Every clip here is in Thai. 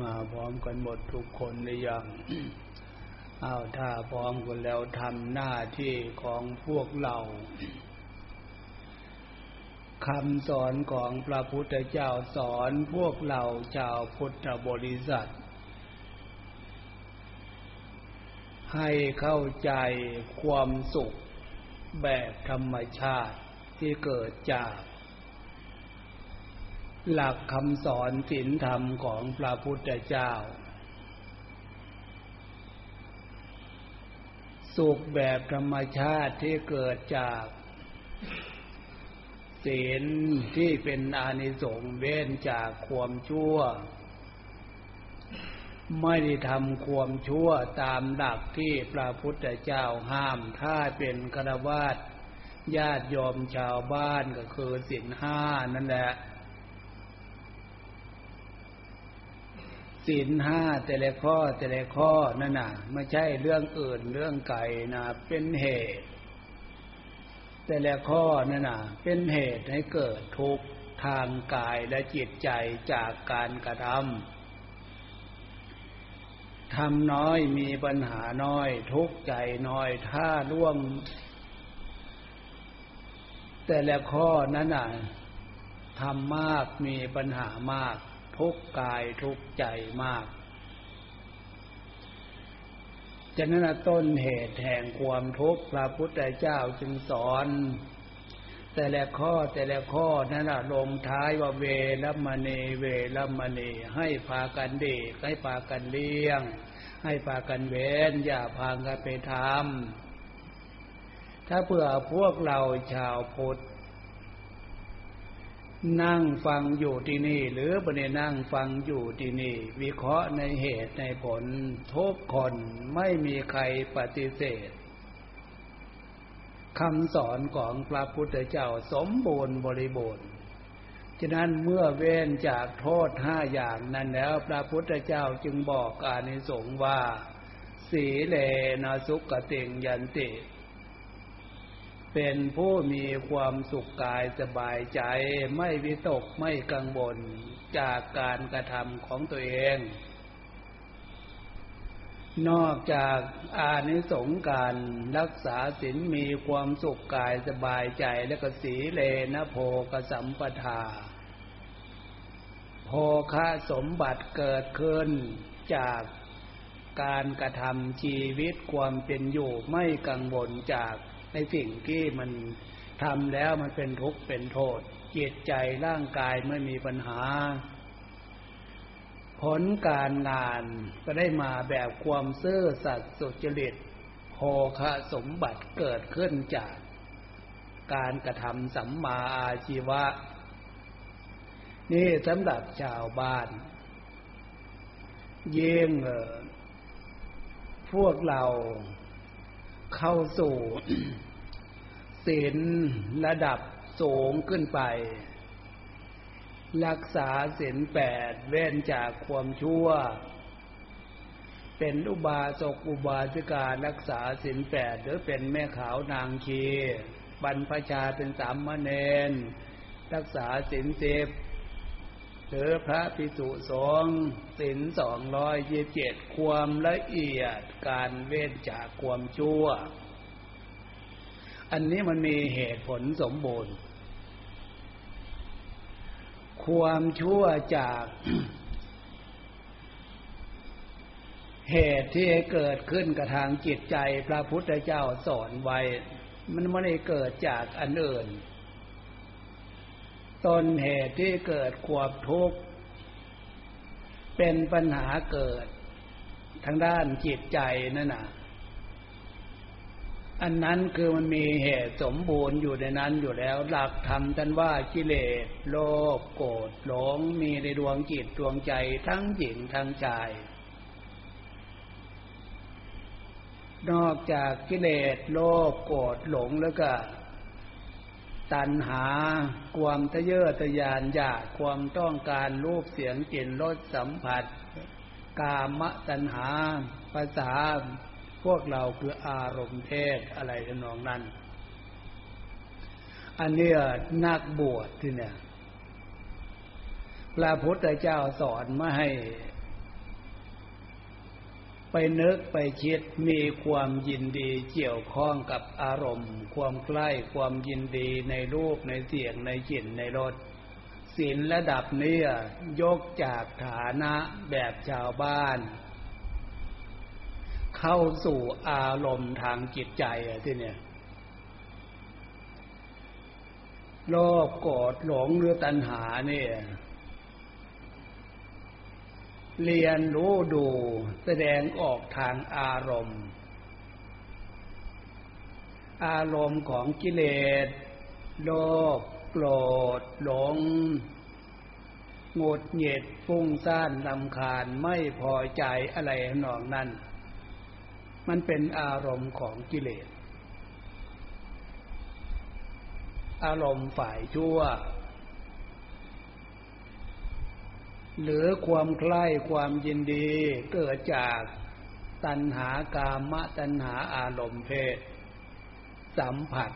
มาพร้อมกันหมดทุกคนหรือยังเอาถ้าพร้อมกันแล้วทำหน้าที่ของพวกเราคำสอนของพระพุทธเจ้าสอนพวกเราชาวพุทธบริษัท ให้เข้าใจความสุขแบบธรรมชาติ ที่เกิดจาก หลักคำสอนศีลธรรมของพระพุทธเจ้า สุขแบบธรรมชาติที่เกิดจากศีลที่เป็นอานิสงส์เว้นจากความชั่ว ไม่ได้ทำความชั่วตามหลักที่พระพุทธเจ้าห้าม ถ้าเป็นกระวาด ญาติยอมชาวบ้านก็คือศีลห้านั่นแหละศีลห้าแต่ละข้อแต่ละข้อนั่นน่ะไม่ใช่เรื่องอื่นเรื่องไก่นะเป็นเหตุ แต่ละข้อนั่นน่ะ เป็นเหตุให้เกิดทุกข์ทางกายและจิตใจจากการกระทำทำน้อยมีปัญหาน้อย ทุกข์ใจน้อยถ้าร่วง แต่ละข้อนั้นน่ะทำมากมีปัญหามาก ทุกกายทุกใจมากฉะนั้นต้นเหตุแห่งความทุกข์พระพุทธเจ้าจึงสอน แต่ละข้อแต่ละข้อนั่นลงท้ายว่าเวรมณีเวรมณีให้พากันเด็กให้พากันเลี้ยง ให้พากันเว้นอย่าพากันไปทำ ถ้าเผื่อพวกเราชาวพุทธนั่งฟังอยู่ที่นี่ หรือประเนนั่งฟังอยู่ที่นี่ วิเคราะห์ในเหตุในผลทุกคนไม่มีใครปฏิเสธคำสอนของพระพุทธเจ้าสมบูรณ์บริบูรณ์ ฉะนั้นเมื่อเว้นจากโทษห้าอย่างนั้นแล้วพระพุทธเจ้าจึงบอกอานิสงส์ว่า สีเลนะสุกติงยันติ เป็นผู้มีความสุขกายสบายใจ ไม่วิตกไม่กังวลจากการกระทำของตัวเอง นอกจากอานิสงส์การรักษาศีลมีความสุขกายสบายใจและก็สีเลนะโพกสัมปทา โพคะสมบัติเกิดขึ้นจากการกระทำชีวิตความเป็นอยู่ไม่กังวลจาก ในสิ่งที่มันทำแล้วมันเป็นทุกข์เป็นโทษ จิตใจร่างกายไม่มีปัญหา ผลการงานก็ได้มาแบบความซื่อสัตย์สุจริตโภคะสมบัติเกิดขึ้นจากการกระทำสัมมาอาชีวะ นี่สำหรับชาวบ้าน เย่งพวกเรา เข้าสู่ศีลระดับสูงขึ้นไป รักษาศีลแปดเว้นจากความชั่ว เป็นอุบาสกอุบาสิการักษาศีลแปดหรือเป็นแม่ขาวนางคีบรรพชาเป็นสามเณรรักษาศีลเจ็บ หรือพระภิกษุสงฆ์ศีลสองร้อยยี่เจ็ดความละเอียดการเว้นจากความชั่ว อันนี้มันมีเหตุผลสมบูรณ์ ความชั่วจากเหตุที่เกิดขึ้นกับทางจิตใจพระพุทธเจ้าสอนไว้ มันไม่ได้เกิดจากอันอื่น ต้นเหตุที่เกิดความทุกข์ เป็นปัญหาเกิด ทางด้านจิตใจนั่นน่ะ อันนั้นคือมันมีเหตุสมบูรณ์อยู่ในนั้นอยู่แล้ว หลักธรรมท่านว่ากิเลสโลภโกรธหลงมีในดวงจิตดวงใจทั้งหญิงทั้งชายนอกจากกิเลสโลภโกรธหลงแล้วก็ ตัณหา ความทะเยอทะยานอยากความต้องการรูปเสียงกลิ่นรสสัมผัส กามตัณหา ภาษา พวกเราคืออารมณ์เทศอะไรทำนองนั้น อันเนี้ยนักบวชที่เนี่ยพระพุทธเจ้าสอนมาให้ ไปนึกไปคิดมีความยินดีเกี่ยวข้องกับอารมณ์ ความใกล้ความยินดีในรูปในเสียงในกลิ่นในรสศีลระดับนี้ยกจากฐานะแบบชาวบ้าน เข้าสู่อารมณ์ทางจิตใจอะที่เนี่ยโลภโกรธหลงหรือตัณหาเนี่ย เรียนรู้ดูแสดงออกทางอารมณ์ อารมณ์ของกิเลสโลภโกรธหลงหงดเหยียดฟุ้งซ่านลำคาญไม่พอใจอะไรหนองนั้น มันเป็นอารมณ์ของกิเลส อารมณ์ฝ่ายชั่ว หรือความใคร่ความยินดีเกิดจากตัณหากามะตัณหาอารมณ์เพศ สัมผัส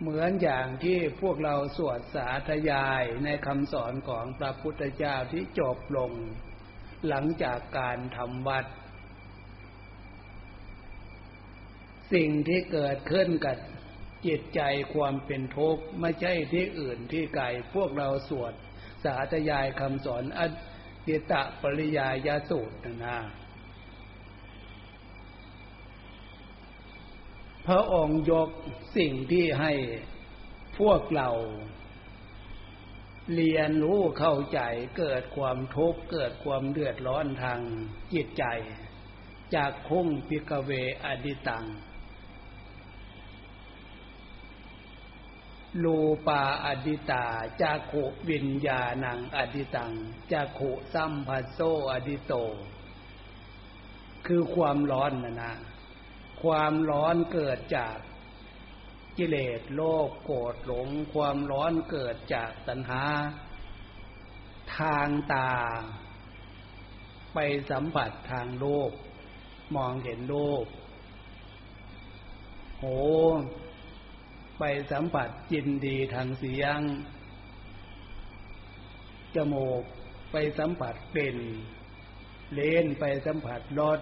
เหมือนอย่างที่พวกเราสวดสาธยายในคำสอนของพระพุทธเจ้าที่จบลง หลังจากการทำวัด สิ่งที่เกิดขึ้นกับจิตใจความเป็นทุกข์ไม่ใช่ที่อื่นที่ไกลพวกเราสวด สาธยายคำสอนอดิตะปริยายาสูตรนะพระองค์ยกสิ่งที่ให้พวกเรา เรียนรู้เข้าใจเกิดความทุกข์เกิดความเดือดร้อนทางจิตใจ จากคุ้งพิกเวอดิตัง ลูปาอดิตาจักขุวิญญาณังอดิตังจักขุสัมภัสโซอดิโต คือความร้อนนะนะ ความร้อนเกิดจากกิเลสโลภโกรธหลง ความร้อนเกิดจากตัณหา ทางตา ไปสัมผัสทางโลก มองเห็นโลกโห ไปสัมผัสจินดีทางเสียง จมูกไปสัมผัสกลิ่นเลนไปสัมผัสรส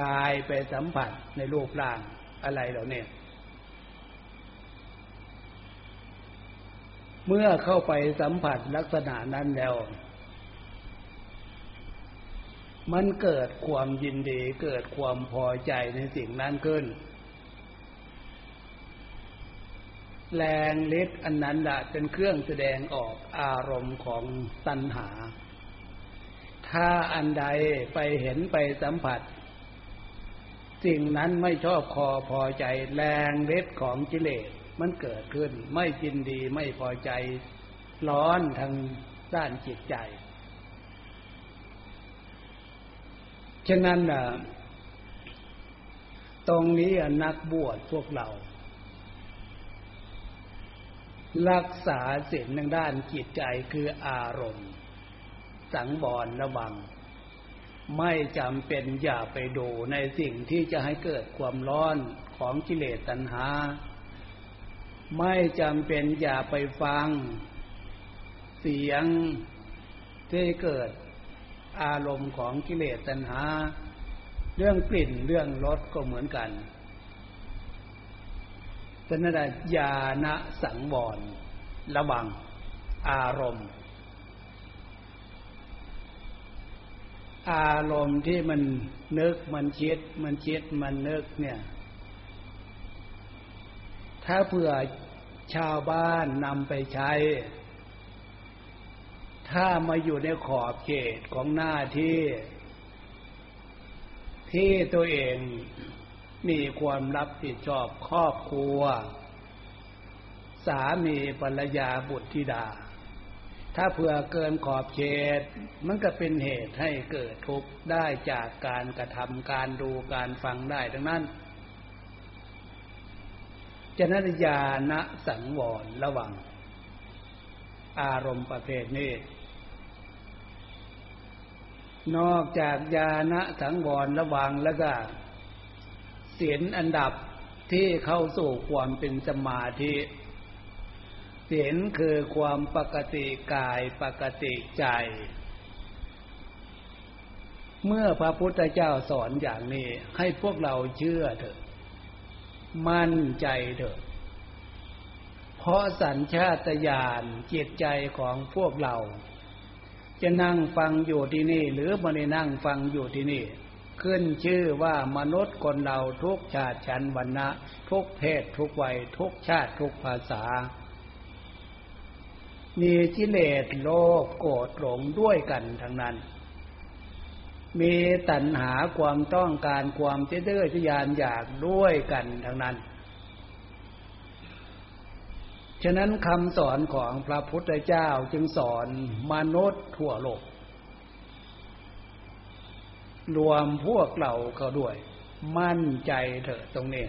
กายไปสัมผัสในรูปร่างอะไรเหล่านี้เมื่อเข้าไปสัมผัสลักษณะนั้นแล้ว มันเกิดความยินดีเกิดความพอใจในสิ่งนั้นขึ้น แรงฤทธิ์อันนั้นละเป็นเครื่องแสดงออกอารมณ์ของตัณหา ถ้าอันใดไปเห็นไปสัมผัส สิ่งนั้นไม่ชอบคอพอใจแรงฤทธิ์ของกิเลสมันเกิดขึ้น ไม่จินดีไม่พอใจร้อนทางด้านจิตใจ ฉะนั้นนะตรงนี้นักบวชพวกเรา รักษาสิ่งทางด้านจิตใจคืออารมณ์ สังบรระวัง ไม่จำเป็นอย่าไปดูในสิ่งที่จะให้เกิดความร้อนของกิเลสตัณหา ไม่จำเป็นอย่าไปฟัง เสียงที่เกิดอารมณ์ของกิเลสตัณหา เรื่องกลิ่นเรื่องรสก็เหมือนกัน ฉะนั้นญาณสังวร ระวัง อารมณ์ อารมณ์ที่มันนึกมันคิด มันคิดมันนึกเนี่ย ถ้าเผื่อชาวบ้านนำไปใช้ ถ้ามาอยู่ในขอบเขตของหน้าที่ ที่ตัวเอง มีความรับผิดชอบครอบครัว สามีภรรยาบุตรธิดา ถ้าเผื่อเกินขอบเขตมันก็เป็นเหตุให้เกิดทุกข์ได้จากการกระทำการดูการฟังได้ดังนั้นจนญาณสังวรระวัง อารมณ์ประเภทนี้ นอกจากญาณสังวรระวังแล้วก็ ศีลอันดับที่เข้าสู่ความเป็นสมาธิศีลคือความปกติกายปกติใจ เมื่อพระพุทธเจ้าสอนอย่างนี้ ให้พวกเราเชื่อเถอะ มั่นใจเถอะ เพราะสัญชาตญาณจิตใจของพวกเรา จะนั่งฟังอยู่ที่นี่ หรือไม่ได้นั่งฟังอยู่ที่นี่ ขึ้นชื่อว่ามนุษย์คนเราทุกชาติชั้นวรรณะ ทุกเพศทุกวัย ทุกชาติทุกภาษา มีกิเลสโลภโกรธหลงด้วยกันทั้งนั้น มีตัณหาความต้องการความเจื่อทยานอยากด้วยกันทั้งนั้น ฉะนั้นคำสอนของพระพุทธเจ้าจึงสอนมนุษย์ทั่วโลก รวมพวกเราเขาด้วย มั่นใจเถอะตรงนี้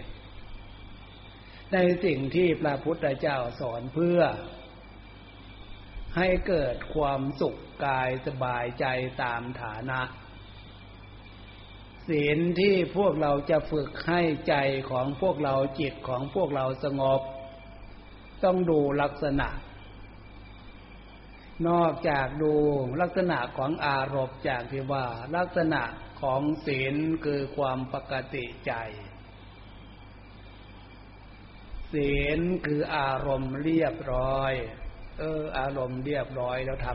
ในสิ่งที่พระพุทธเจ้าสอนเพื่อ ให้เกิดความสุขกายสบายใจตามฐานะศีลที่พวกเราจะฝึกให้ใจของพวกเราจิตของพวกเราสงบ ต้องดูลักษณะ นอกจากดูลักษณะของอารมณ์จากที่ว่าลักษณะ ของศีลคือความปกติใจ ศีลคืออารมณ์เรียบร้อย เออ อารมณ์เรียบร้อยแล้วท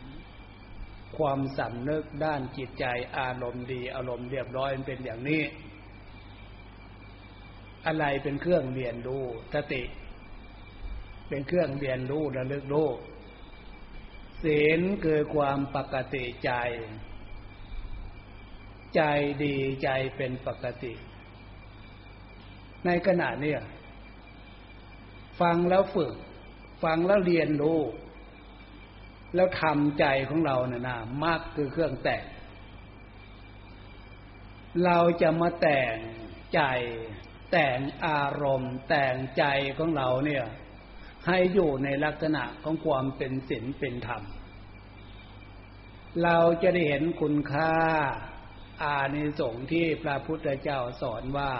ำความสำนึกด้านจิตใจ อารมณ์ดี อารมณ์เรียบร้อยมันเป็นอย่างนี้ อะไรเป็นเครื่องเรียนรู้สติ เป็นเครื่องเรียนรู้ระลึกรู้ศีลคือความปกติใจ ใจดีใจเป็นปกติ ในขณะนี้ฟังแล้วฝึก ฟังแล้วเรียนรู้ แล้วทำใจของเราเนี่ยนะมากคือเครื่องแต่ง เราจะมาแต่งใจ แต่งอารมณ์ แต่งใจของเราเนี่ย ให้อยู่ในลักษณะของความเป็นศีลเป็นธรรม เราจะได้เห็นคุณค่า อานิสงส์ที่พระพุทธเจ้าสอนว่า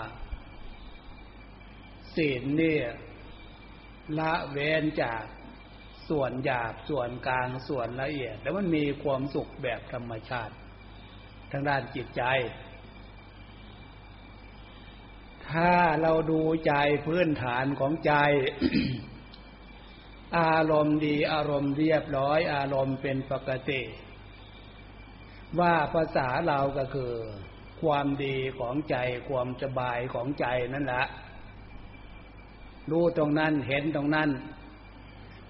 ศีลเนี่ยละเว้นจากส่วนหยาบส่วนกลางส่วนละเอียด แล้วมันมีความสุขแบบธรรมชาติ ทางด้านจิตใจ ถ้าเราดูใจพื้นฐานของใจ อารมณ์ดีอารมณ์เรียบร้อย อารมณ์เป็นปกติ ว่าภาษาเราก็คือ ความดีของใจความสบายของใจนั่นแหละรู้ตรงนั้นเห็นตรงนั้น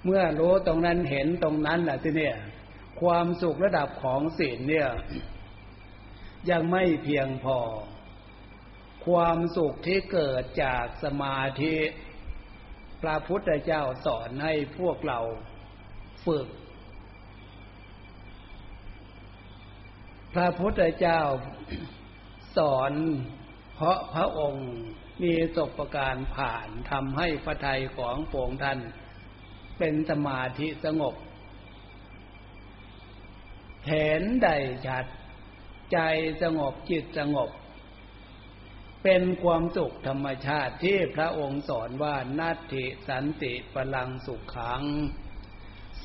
เมื่อรู้ตรงนั้นเห็นตรงนั้นแหละที่เนี่ย ความสุขระดับของศีลเนี่ย ยังไม่เพียงพอ ความสุขที่เกิดจากสมาธิพระพุทธเจ้าสอนให้พวกเรา ฝึก พระพุทธเจ้าสอนเพราะพระองค์มีศกประการผ่านทำให้พระทัยของโปงท่านเป็นสมาธิสงบเห็นได้ชัด ใจสงบจิตสงบ เป็นความสุขธรรมชาติที่พระองค์สอนว่านาทิสันติพลังสุขขัง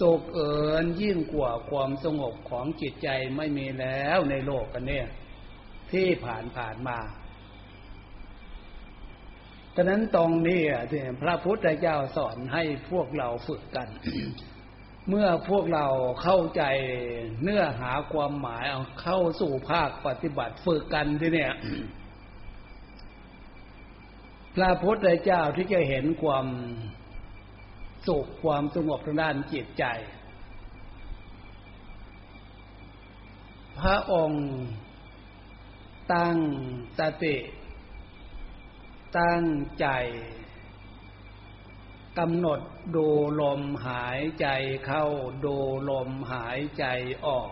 สุขเอิญยิ่งกว่าความสงบของจิตใจไม่มีแล้วในโลกกันเนี่ย ที่ผ่านผ่านมาฉะนั้นตรงนี้ที่พระพุทธเจ้าสอนให้พวกเราฝึกกัน เมื่อพวกเราเข้าใจเนื้อหาความหมายเอาเข้าสู่ภาคปฏิบัติฝึกกันที่เนี่ย พระพุทธเจ้าที่จะเห็นความ สุขความสงบทางด้านจิตใจ พระองค์ตั้งสติตั้งใจกำหนดดูลมหายใจเข้าดูลมหายใจออก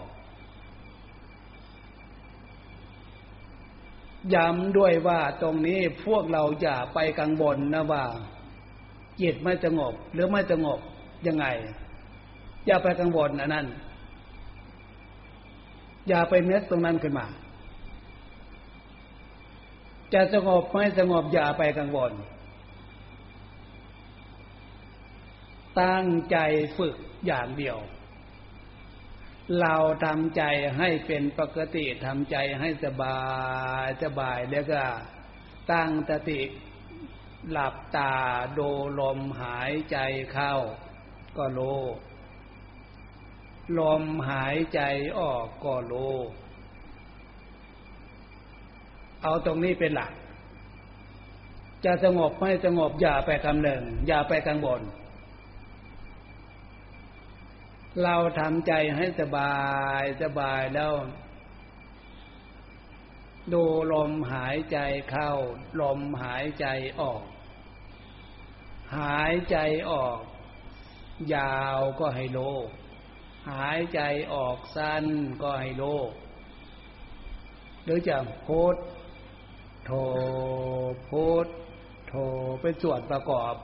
ย้ำด้วยว่าตรงนี้พวกเราอย่าไปกังวลนะว่า จิตไม่สงบ หรือไม่สงบยังไง อย่าไปกังวลอันนั้น อย่าไปเน็ตตรงนั้นขึ้นมา จะสงบไม่สงบอย่าไปกังวล ตั้งใจฝึกอย่างเดียว เราทำใจให้เป็นปกติทำใจให้สบายสบายแล้วก็ตั้งสติ หลับตาดูลมหายใจเข้า ก็รู้ลมหายใจออกก็รู้เอาตรงนี้เป็นหลัก จะสงบไม่สงบอย่าไปคำหนึ่ง อย่าไปกังวลเราทำใจให้สบายสบายแล้วดูลมหายใจเข้า ลมหายใจออก หายใจออก ยาวก็ให้โล หายใจออกสั้นก็ให้โลหรือจะโพดโทโพดโทไปสวดประกอบ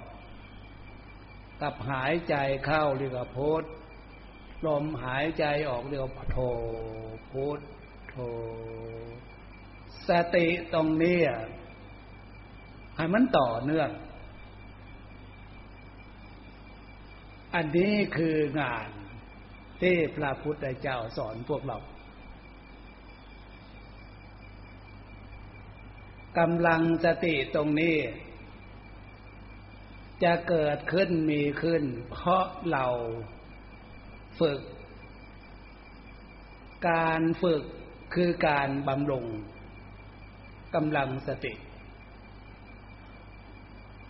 กับหายใจเข้าเรียกว่าโพดลมหายใจออกเรียกว่าโทพุทโทสติตรงนี้ให้มันต่อเนื่อง อันนี้คืองานที่พระพุทธเจ้าสอนพวกเรากำลังสติตรงนี้ จะเกิดขึ้นมีขึ้น เพราะเราฝึก การฝึกคือการบำรุงกำลังสติ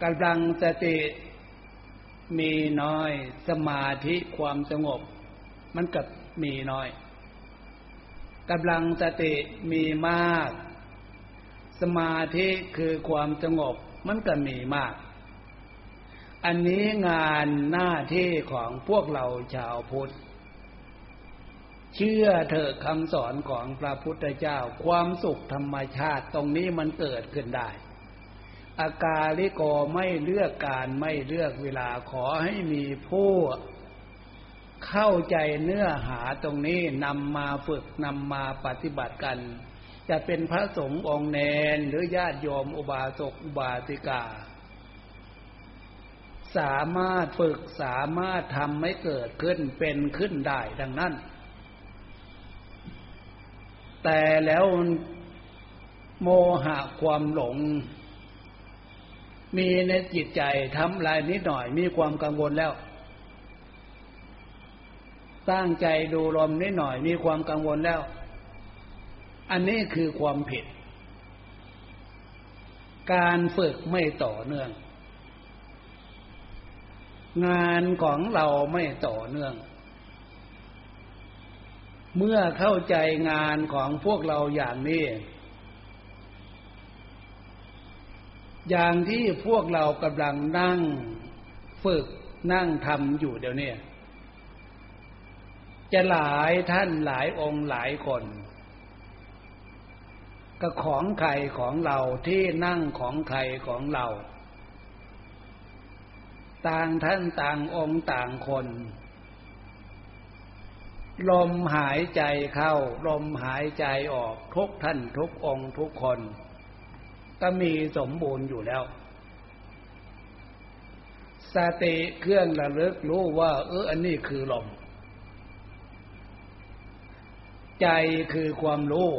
กำลังสติ มีน้อยสมาธิความสงบ มันกับมีน้อยกำลังสติมีมาก สมาธิคือความสงบ มันก็มีมาก อันนี้งานหน้าที่ของพวกเราชาวพุทธ เชื่อเถอะคำสอนของพระพุทธเจ้า ความสุขธรรมชาติตรงนี้มันเกิดขึ้นได้ อากาลิโกไม่เลือกการไม่เลือกเวลาขอให้มีผู้เข้าใจเนื้อหาตรงนี้นำมาฝึกนำมาปฏิบัติกัน จะเป็นพระสงฆ์องค์เนนหรือญาติโยมอุบาสกอุบาสิกา สามารถฝึกสามารถทำให้เกิดขึ้นเป็นขึ้นได้ดังนั้น แต่แล้วโมหะความหลง มีในจิตใจทำลายนิดหน่อยมีความกังวลแล้ว ตั้งใจดูลมนิดหน่อยมีความกังวลแล้ว อันนี้คือความผิด การฝึกไม่ต่อเนื่อง งานของเราไม่ต่อเนื่อง เมื่อเข้าใจงานของพวกเราอย่างนี้ อย่างที่พวกเรากำลังนั่งฝึกนั่งทำอยู่เดี๋ยวนี้จะหลายท่านหลายองค์หลายคน ก็ของใครของเราที่นั่งของใครของเรา ต่างท่านต่างองค์ต่างคน ลมหายใจเข้า ลมหายใจออกทุกท่านทุกองค์ทุกคน ก็มีสมบูรณ์อยู่แล้ว สติเครื่องระลึกรู้ว่า เอออันนี้คือลม ใจคือความรู้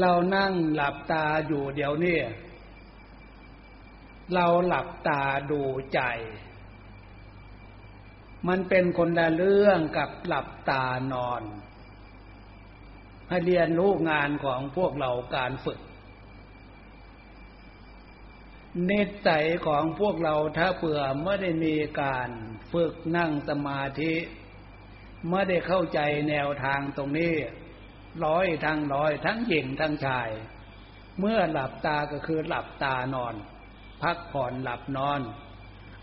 เรานั่งหลับตาอยู่เดี๋ยวนี้เราหลับตาดูใจ มันเป็นคนละเรื่องกับหลับตานอน ให้เรียนรู้งานของพวกเราการฝึกเนตใจของพวกเราถ้าเผื่อไม่ได้มีการฝึกนั่งสมาธิไม่ได้เข้าใจแนวทางตรงนี้ ร้อยทั้งร้อยทั้งหญิงทั้งชาย เมื่อหลับตาก็คือหลับตานอน พักผ่อนหลับนอน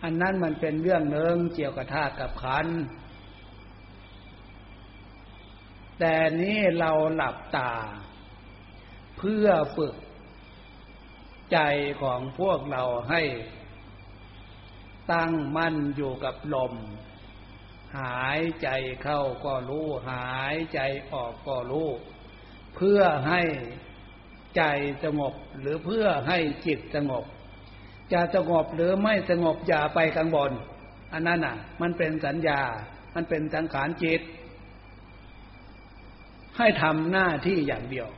อันนั้นมันเป็นเรื่องเนืองเกี่ยวกับธาตุกับขัน แต่นี้เราหลับตา เพื่อฝึกใจของพวกเราให้ ตั้งมั่นอยู่กับลม หายใจเข้าก็รู้ หายใจออกก็รู้ เพื่อให้ใจสงบหรือเพื่อให้จิตสงบ จะสงบหรือไม่สงบอย่าไปกังวลอันนั้นอะ มันเป็นสัญญา มันเป็นสังขารจิต ให้ทำหน้าที่อย่างเดียว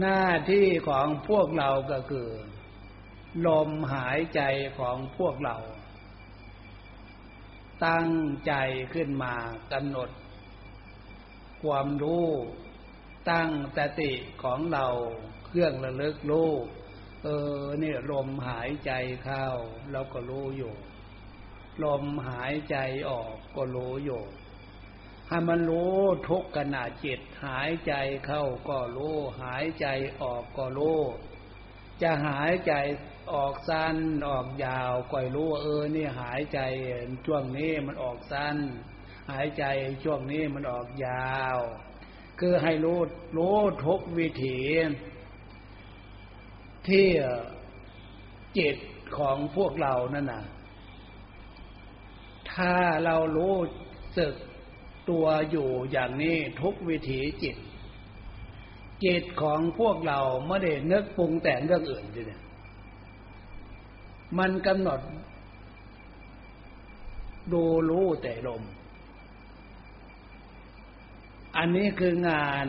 หน้าที่ของพวกเราก็คือ ลมหายใจของพวกเรา ตั้งใจขึ้นมากำหนด ความรู้ ตั้งสติของเราเครื่องระลึกรู้เออเนี่ยลมหายใจเข้าเราก็รู้อยู่ ลมหายใจออกก็รู้อยู่ ให้มันรู้ทุกขณะจิตหายใจเข้าก็รู้หายใจออกก็รู้จะหายใจออกสั้นออกยาวก็รู้เออนี่หายใจช่วงนี้มันออกสั้น หายใจช่วงนี้มันออกยาว คือให้รู้รู้ทุกวิถีที่จิตของพวกเรานั่นน่ะ ถ้าเรารู้สึก ตัวอยู่อย่างนี้ทุกวิถีจิต จิตของพวกเราไม่ได้นึกปรุงแต่งเรื่องอื่นเลยมันกำหนด ดูรู้แต่ลม อันนี้คืองาน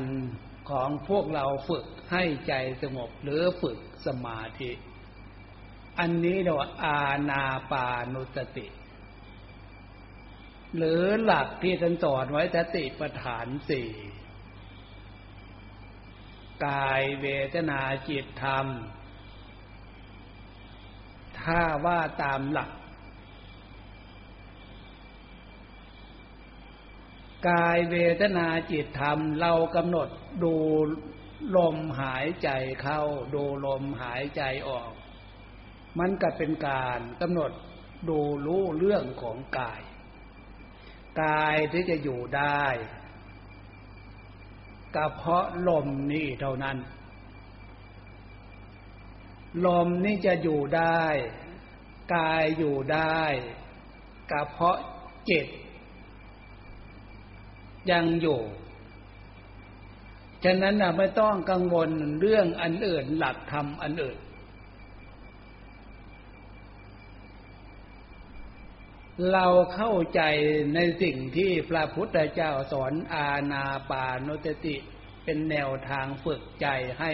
ของพวกเราฝึกให้ใจสงบหรือฝึกสมาธิ อันนี้เราอาณาปานุสติ หรือหลักที่ท่านสอนไว้สติปัฏฐานสี่กายเวทนาจิตธรรม ถ้าว่าตามหลัก กายเวทนาจิตธรรม เรากำหนดดูลมหายใจเข้า ดูลมหายใจออก มันก็เป็นการกำหนดดูรู้เรื่องของกาย กายที่จะอยู่ได้ก็เพราะลมนี่เท่านั้น ลมนี่จะอยู่ได้ กายอยู่ได้ก็เพราะจิตยังอยู่ ฉะนั้นนะไม่ต้องกังวลเรื่องอันอื่นหลักธรรมอันอื่น เราเข้าใจในสิ่งที่พระพุทธเจ้าสอนอาณาปานสติเป็นแนวทางฝึกใจให้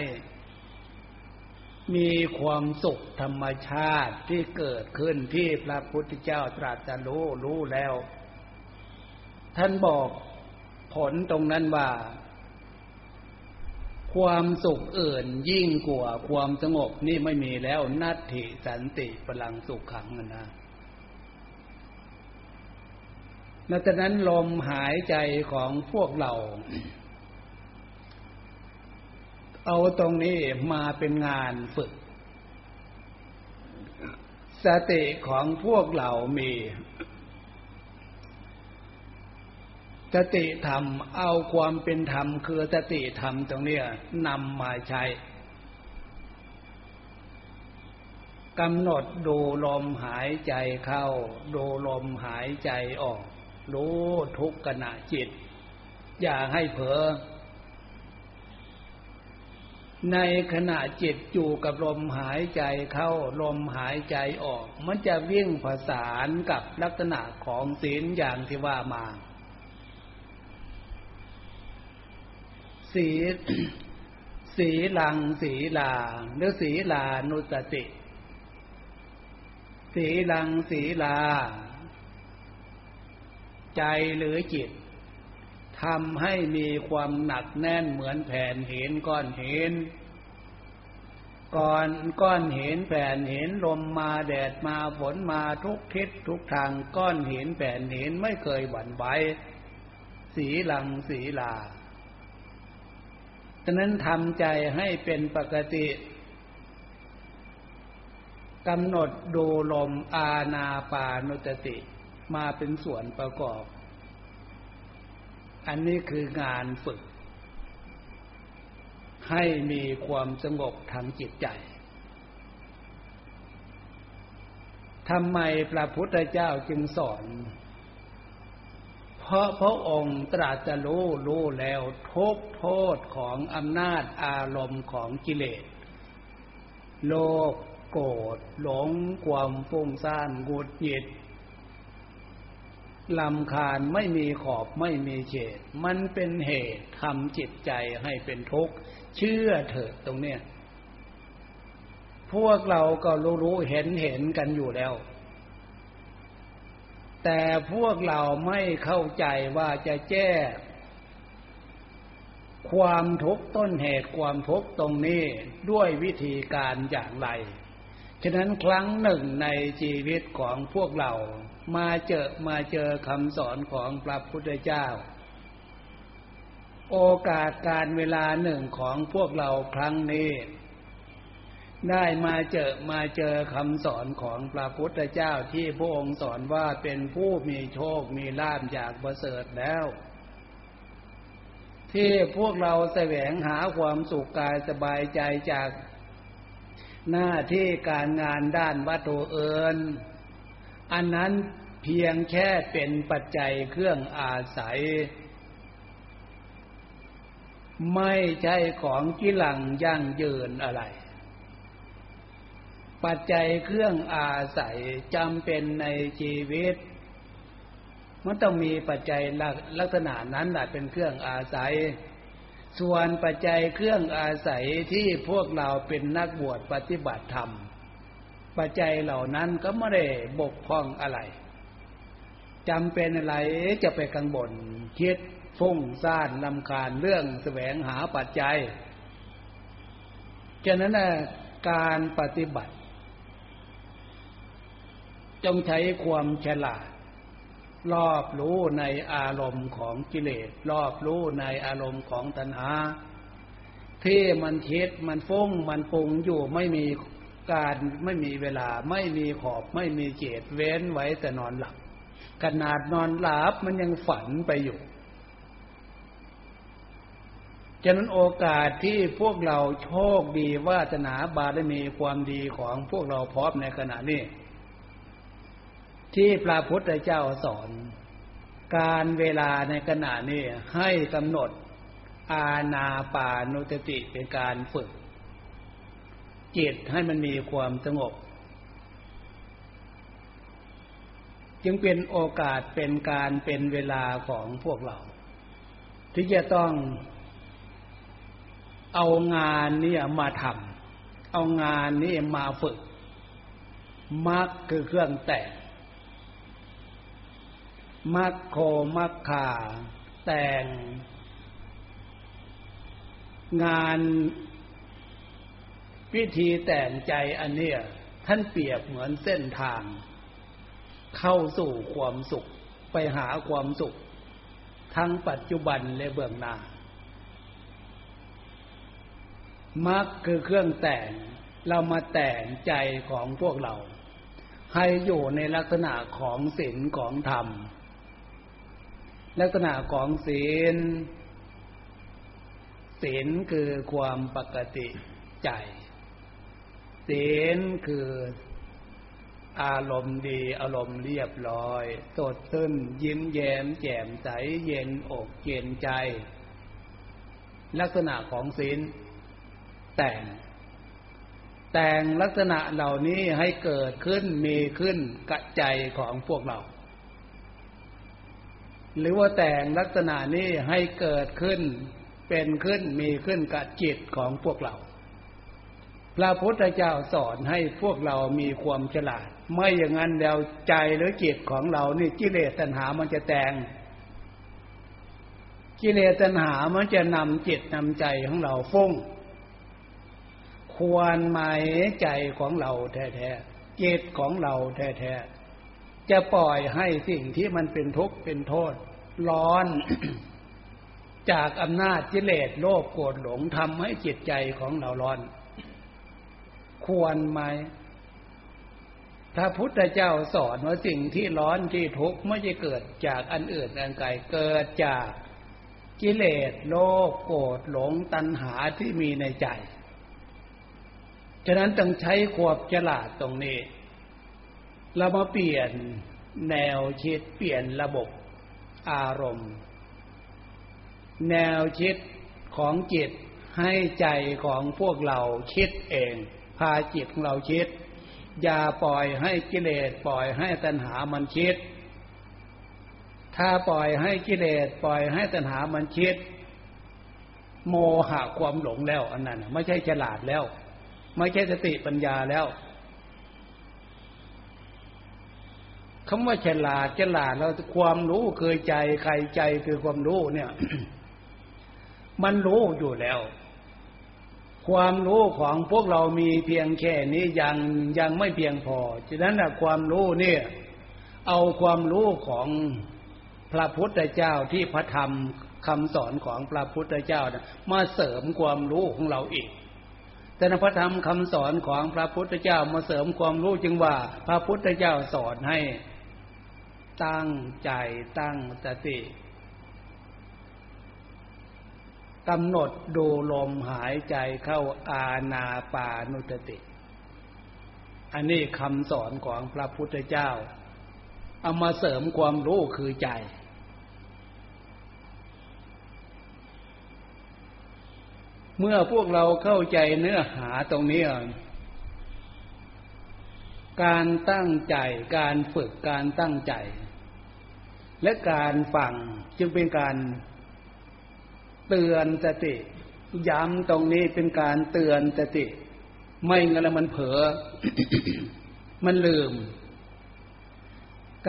มีความสุขธรรมชาติที่เกิดขึ้นที่พระพุทธเจ้าตรัสรู้รู้แล้ว ท่านบอกผลตรงนั้นว่า ความสุขอื่นยิ่งกว่าความสงบนี่ไม่มีแล้วนัตถิสันติพลังสุขขังนะ นัฉะนั้นลมหายใจของพวกเรา เอาตรงนี้มาเป็นงานฝึก สติของพวกเรามีสติธรรมเอาความเป็นธรรมคือสติธรรมตรงนี้นำมาใช้กำหนดดูลมหายใจเข้า ดูลมหายใจออก รู้ทุกขณะจิต อย่าให้เผลอในขณะจิตอยู่กับลมหายใจเข้าลมหายใจออก มันจะวิ่งผสานกับลักษณะของศีลอย่างที่ว่ามาสีสีลังสีลาหรือสีลานุสติสีลังสีลา ใจหรือจิตทำให้มีความหนักแน่นเหมือนแผ่นหินก้อนหินก่อนก้อนหินแผ่นหินลมมาแดดมาฝนมาทุกทิศทุกทางก้อนหินแผ่นหินไม่เคยหวั่นไหวสีหลังสีลาฉะนั้นทำใจให้เป็นปกติกำหนดดูลมอาณาปานุตติ มาเป็นส่วนประกอบ อันนี้คืองานฝึก ให้มีความสงบทางจิตใจทำไมพระพุทธเจ้าจึงสอน เพราะพระองค์ตรัสรู้รู้แล้วทุกโทษของอำนาจอารมณ์ของกิเลส โลภโกรธหลงความฟุ้งซ่านกุดหยิด ลำคาญไม่มีขอบไม่มีเฉดมันเป็นเหตุทำจิตใจให้เป็นทุกข์ เชื่อเถิดตรงเนี้ยพวกเราก็รู้รู้เห็นเห็นกันอยู่แล้ว แต่พวกเราไม่เข้าใจว่าจะแก้ความทุกข์ต้นเหตุความทุกข์ตรงนี้ด้วยวิธีการอย่างไร ฉะนั้นครั้งหนึ่งในชีวิตของพวกเรา มาเจอมาเจอคำสอนของพระพุทธเจ้า โอกาสการเวลาหนึ่งของพวกเราครั้งนี้ ได้มาเจอมาเจอคำสอนของพระพุทธเจ้าที่พระองค์สอนว่าเป็นผู้มีโชคมีลาภอยากประเสริฐแล้ว ที่พวกเราแสวงหาความสุขกายสบายใจจากหน้าที่การงานด้านวัตถุเอิญ อันนั้นเพียงแค่เป็นปัจจัยเครื่องอาศัย ไม่ใช่ของกิลังยั่งยืนอะไร ปัจจัยเครื่องอาศัยจำเป็นในชีวิต มันต้องมีปัจจัยลักษณะนั้นแหละเป็นเครื่องอาศัย ส่วนปัจจัยเครื่องอาศัยที่พวกเราเป็นนักบวชปฏิบัติธรรม ปัจจัยเหล่านั้นก็ไม่ได้บกพร่องอะไรจำเป็นอะไรจะไปกังวลคิดฟุ้งซ่านลำคาญเรื่องแสวงหาปัจจัยฉะนั้นการปฏิบัติ จงใช้ความฉลาด รอบรู้ในอารมณ์ของกิเลส รอบรู้ในอารมณ์ของตัณหาที่มันคิดมันฟุ้งมันปรุงอยู่ไม่มี การไม่มีเวลาไม่มีขอบไม่มีเจตเว้นไว้แต่นอนหลับขนาดนอนหลับมันยังฝันไปอยู่ฉะนั้นโอกาสที่พวกเราโชคดีวาสนาบารมีความดีของพวกเราพร้อมในขณะนี้ ที่พระพุทธเจ้าสอน การเวลาในขณะนี้ให้กำหนดอาณาปานุตติเป็นการฝึก จิตให้มันมีความสงบ จึงเป็นโอกาสเป็นการเป็นเวลาของพวกเรา ที่จะต้องเอางานนี้มาทำเอางานนี้มาฝึกมักคือเครื่องแต่งมักโคมักขาแต่ง งาน วิธีแต่งใจอันเนี้ยท่านเปรียบเหมือนเส้นทาง เข้าสู่ความสุขไปหาความสุข ทั้งปัจจุบันและเบื้องหน้ามักคือเครื่องแต่งเรามาแต่งใจของพวกเรา ให้อยู่ในลักษณะของศีลของธรรม ลักษณะของศีลศีลคือความปกติใจ ศีลคืออารมณ์ดีอารมณ์เรียบร้อย สดชื่นยิ้มแย้มแจ่มใสเย็นอกเย็นใจ ลักษณะของศีลแต่ง แต่งลักษณะเหล่านี้ให้เกิดขึ้นมีขึ้นกระใจของพวกเรา หรือว่าแต่งลักษณะนี้ให้เกิดขึ้นเป็นขึ้นมีขึ้นกับจิตของพวกเรา พระพุทธเจ้าสอนให้พวกเรามีความฉลาด ไม่อย่างนั้นแล้วใจหรือจิตของเรานี่กิเลสตัณหามันจะแต่งกิเลสตัณหามันจะนำจิตนำใจของเราฟุ้งควรหมายใจของเราแท้ๆจิตของเราแท้ๆจะปล่อยให้สิ่งที่มันเป็นทุกข์เป็นโทษ ร้อน จากอำนาจกิเลสโลภโกรธหลงทำให้จิตใจของเราร้อน ควรไหมพระพุทธเจ้าสอนว่าสิ่งที่ร้อนที่ทุกข์ไม่ใช่เกิดจากอันอื่นอันไกลเกิดจากกิเลสโลภโกรธหลงตัณหาที่มีในใจ ฉะนั้นต้องใช้ขวบฉลาดตรงนี้ เรามาเปลี่ยนแนวคิดเปลี่ยนระบบอารมณ์ แนวคิดของจิตให้ใจของพวกเราคิดเอง พาจิตของเราคิด อย่าปล่อยให้กิเลสปล่อยให้ตัณหามันคิด ถ้าปล่อยให้กิเลสปล่อยให้ตัณหามันคิด โมหะความหลงแล้วอันนั้น ไม่ใช่ฉลาดแล้ว ไม่ใช่สติปัญญาแล้วคำว่าฉลาดฉลาดเราความรู้คือใจใครใจคือความรู้เนี่ย มันรู้อยู่แล้ว ความรู้ของพวกเรามีเพียงแค่นี้ยังยังไม่เพียงพอ ฉะนั้นความรู้เนี่ย เอาความรู้ของพระพุทธเจ้าที่พระธรรมคำสอนของพระพุทธเจ้านะมาเสริมความรู้ของเราอีก แต่นพระธรรมคำสอนของพระพุทธเจ้ามาเสริมความรู้จึงว่า พระพุทธเจ้าสอนให้ตั้งใจตั้งสติ กำหนดดูลมหายใจเข้าอาณาปานุตติ อันนี้คำสอนของพระพุทธเจ้า เอามาเสริมความรู้คือใจ เมื่อพวกเราเข้าใจเนื้อหาตรงนี้ การตั้งใจการฝึกการตั้งใจ และการฟังจึงเป็นการ เตือนสติ ย้ำตรงนี้เป็นการเตือนสติ ไม่งั้นแล้วมันเผลอมันลืม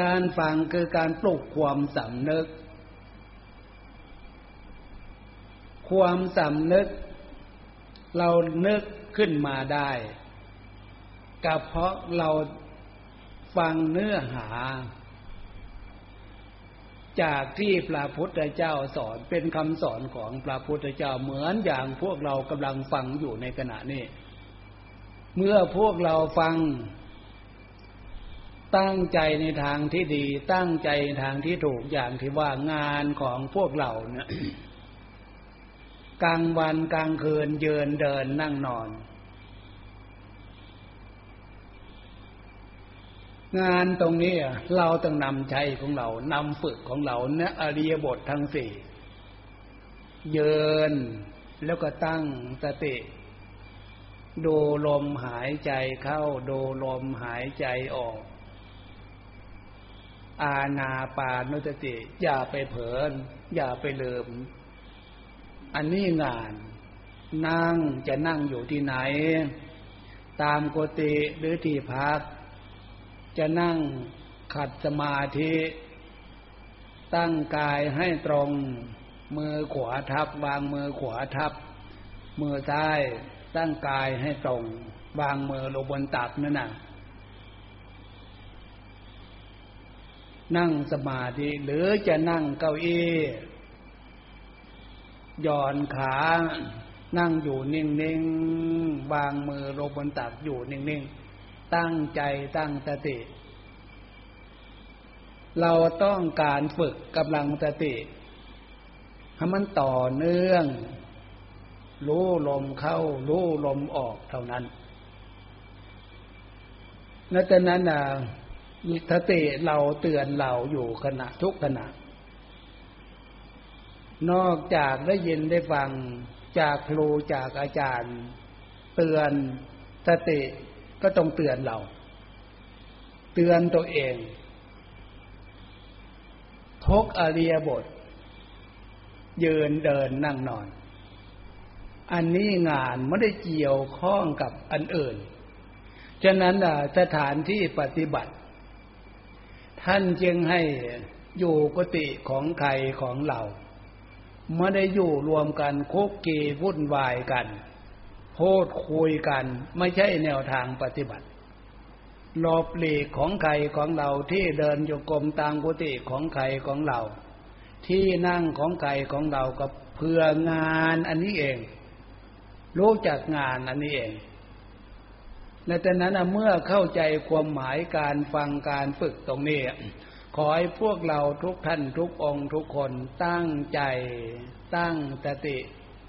การฟังคือการปลุกความสำนึก ความสำนึก เรานึกขึ้นมาได้ก็เพราะเราฟังเนื้อหา จากที่พระพุทธเจ้าสอนเป็นคำสอนของพระพุทธเจ้าเหมือนอย่างพวกเรากำลังฟังอยู่ในขณะนี้ เมื่อพวกเราฟัง ตั้งใจในทางที่ดี ตั้งใจในทางที่ถูกอย่างที่ว่างานของพวกเราเนี่ยกลางวันกลางคืนเยืนเดินนั่งนอน งานตรงนี้เราต้องนำใจของเรานำฝึกของเราเนี่ยอริยบททั้งสี่เยินแล้วก็ตั้งสติดูลมหายใจเข้าดูลมหายใจออก อาณาปานุสติ อย่าไปเผลออย่าไปลืมอันนี้งาน นั่งจะนั่งอยู่ที่ไหน ตามโกติหรือที่พัก จะนั่งขัดสมาธิ ตั้งกายให้ตรงมือขวาทับ วางมือขวาทับ มือซ้ายตั้งกายให้ตรง วางมือลงบนตักนั่นน่ะ นั่งสมาธิหรือจะนั่งเก้าอี้ย่อนขา นั่งอยู่นิ่งๆวางมือลงบนตักอยู่นิ่งๆ ตั้งใจตั้งสติ เราต้องการฝึกกำลังสติให้มันต่อเนื่อง รู้ลมเข้า รู้ลมออกเท่านั้นและจากนั้นนะสติเราเตือนเราอยู่ขณะทุกขณะ นอกจากได้ยินได้ฟังจากครูจากอาจารย์ เตือนสติ ก็ต้องเตือนเรา เตือนตัวเองทกอริยบท ยืนเดินนั่งนอน อันนี้งานไม่ได้เกี่ยวข้องกับอันอื่น ฉะนั้นสถานที่ปฏิบัติ ท่านจึงให้อยู่กติของใครของเราไม่ได้อยู่รวมกันคุกกีวุ่นวายกัน พูดคุยกัน ไม่ใช่แนวทางปฏิบัติหลบหลีกของใครของเราที่เดินโยกรมตามกุฏิของใครของเรา ที่นั่งของใครของเราก็เพื่องานอันนี้เอง รู้จักงานอันนี้เองในแต่นั้นเมื่อเข้าใจความหมายการฟังการฝึกตรงนี้ ขอให้พวกเราทุกท่านทุกองค์ทุกคนตั้งใจตั้งสติ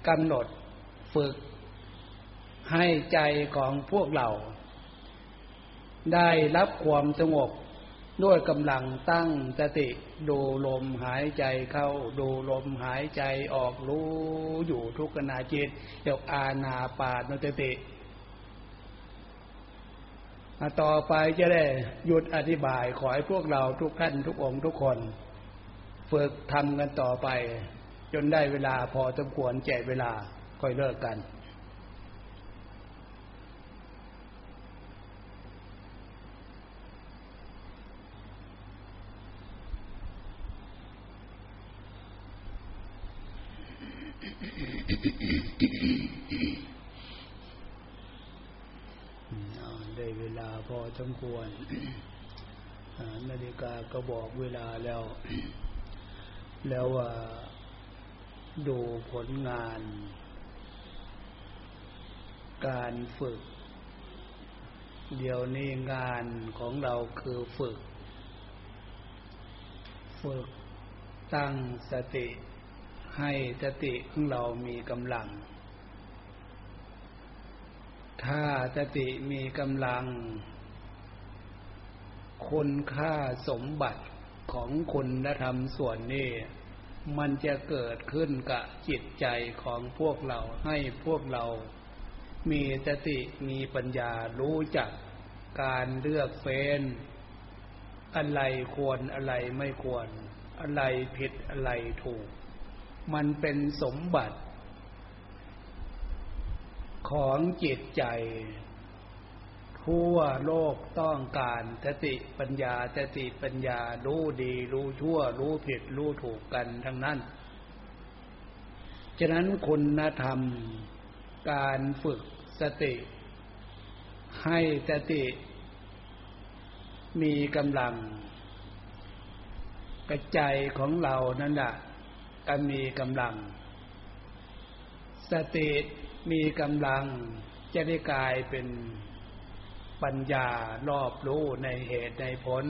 กำหนดฝึก ให้ใจของพวกเรา ได้รับความสงบด้วยกำลังตั้งสติดูลมหายใจเข้าดูลมหายใจออกรู้อยู่ทุกขณะจิตเดียวอาณาปานุสติต่อไปจะได้หยุดอธิบายขอให้พวกเราทุกท่านทุกองค์ทุกคน ฝึกทำกันต่อไป จนได้เวลาพอสมควรแจกเวลาค่อยเลิกกันได้เวลาพอ สมควรนาฬิกาก็บอกเวลาแล้ว แล้วว่าดูผลงาน การฝึก เดี๋ยวนี้งานของเราคือฝึก ฝึกตั้งสติ ให้สติของเรามีกำลัง ถ้าสติมีกำลัง คุณค่าสมบัติของคุณธรรมส่วนนี้ มันจะเกิดขึ้นกับจิตใจของพวกเราให้พวกเรา มีสติมีปัญญารู้จักการเลือกเฟ้น อะไรควรอะไรไม่ควร อะไรผิดอะไรถูก มันเป็นสมบัติของจิตใจ ทั่วโลกต้องการสติปัญญาสติปัญญารู้ดี รู้ชั่ว รู้ผิด รู้ถูกกันทั้งนั้น ฉะนั้นคุณธรรมการฝึกสติ ให้สติ มีกำลัง กระใจของเรานั่นแหละก็มีกำลัง สติมีกำลังจะได้กลายเป็น ปัญญารอบรู้ในเหตุในผล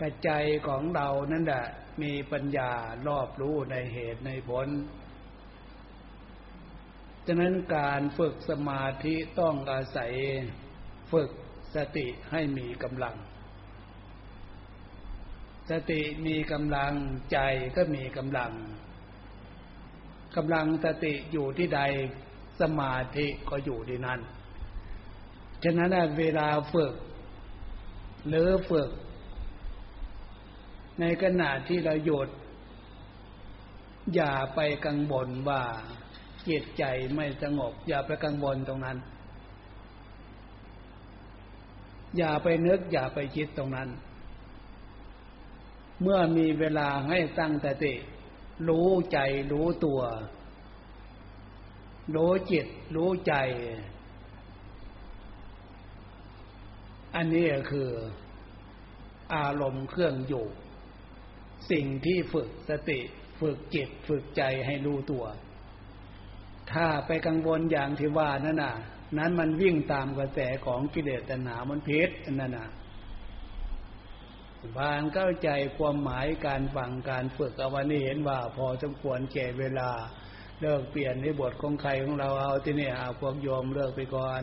กระใจของเรานั่นแหละมีปัญญารอบรู้ในเหตุในผลฉะนั้นการฝึกสมาธิต้องอาศัยฝึกสติให้มีกำลัง สติมีกำลังใจก็มีกำลังกำลังสติอยู่ที่ใดสมาธิก็อยู่ที่นั่น ฉะนั้นเวลาฝึก หรือฝึก ในขณะที่เราหยุด อย่าไปกังวลว่าจิตใจไม่สงบ อย่าไปกังวลตรงนั้น อย่าไปนึก อย่าไปคิดตรงนั้น เมื่อมีเวลาให้ตั้งสติ รู้ใจรู้ตัว รู้จิต รู้ใจ อันนี้คืออารมณ์เครื่องอยู่ สิ่งที่ฝึกสติ ฝึกจิตฝึกใจให้รู้ตัว ถ้าไปกังวลอย่างที่ว่านั่นน่ะ นั้นมันวิ่งตามกระแสของกิเลสตัณหามันเพชรนั่นน่ะบางเข้าใจความหมายการฟังการฝึกเอาวันนี้เห็นว่า พอสมควรแก่เวลา เลิกเปลี่ยนในบทของใครของเราเอาที่นี่อาพวกโยมเลิกไปก่อน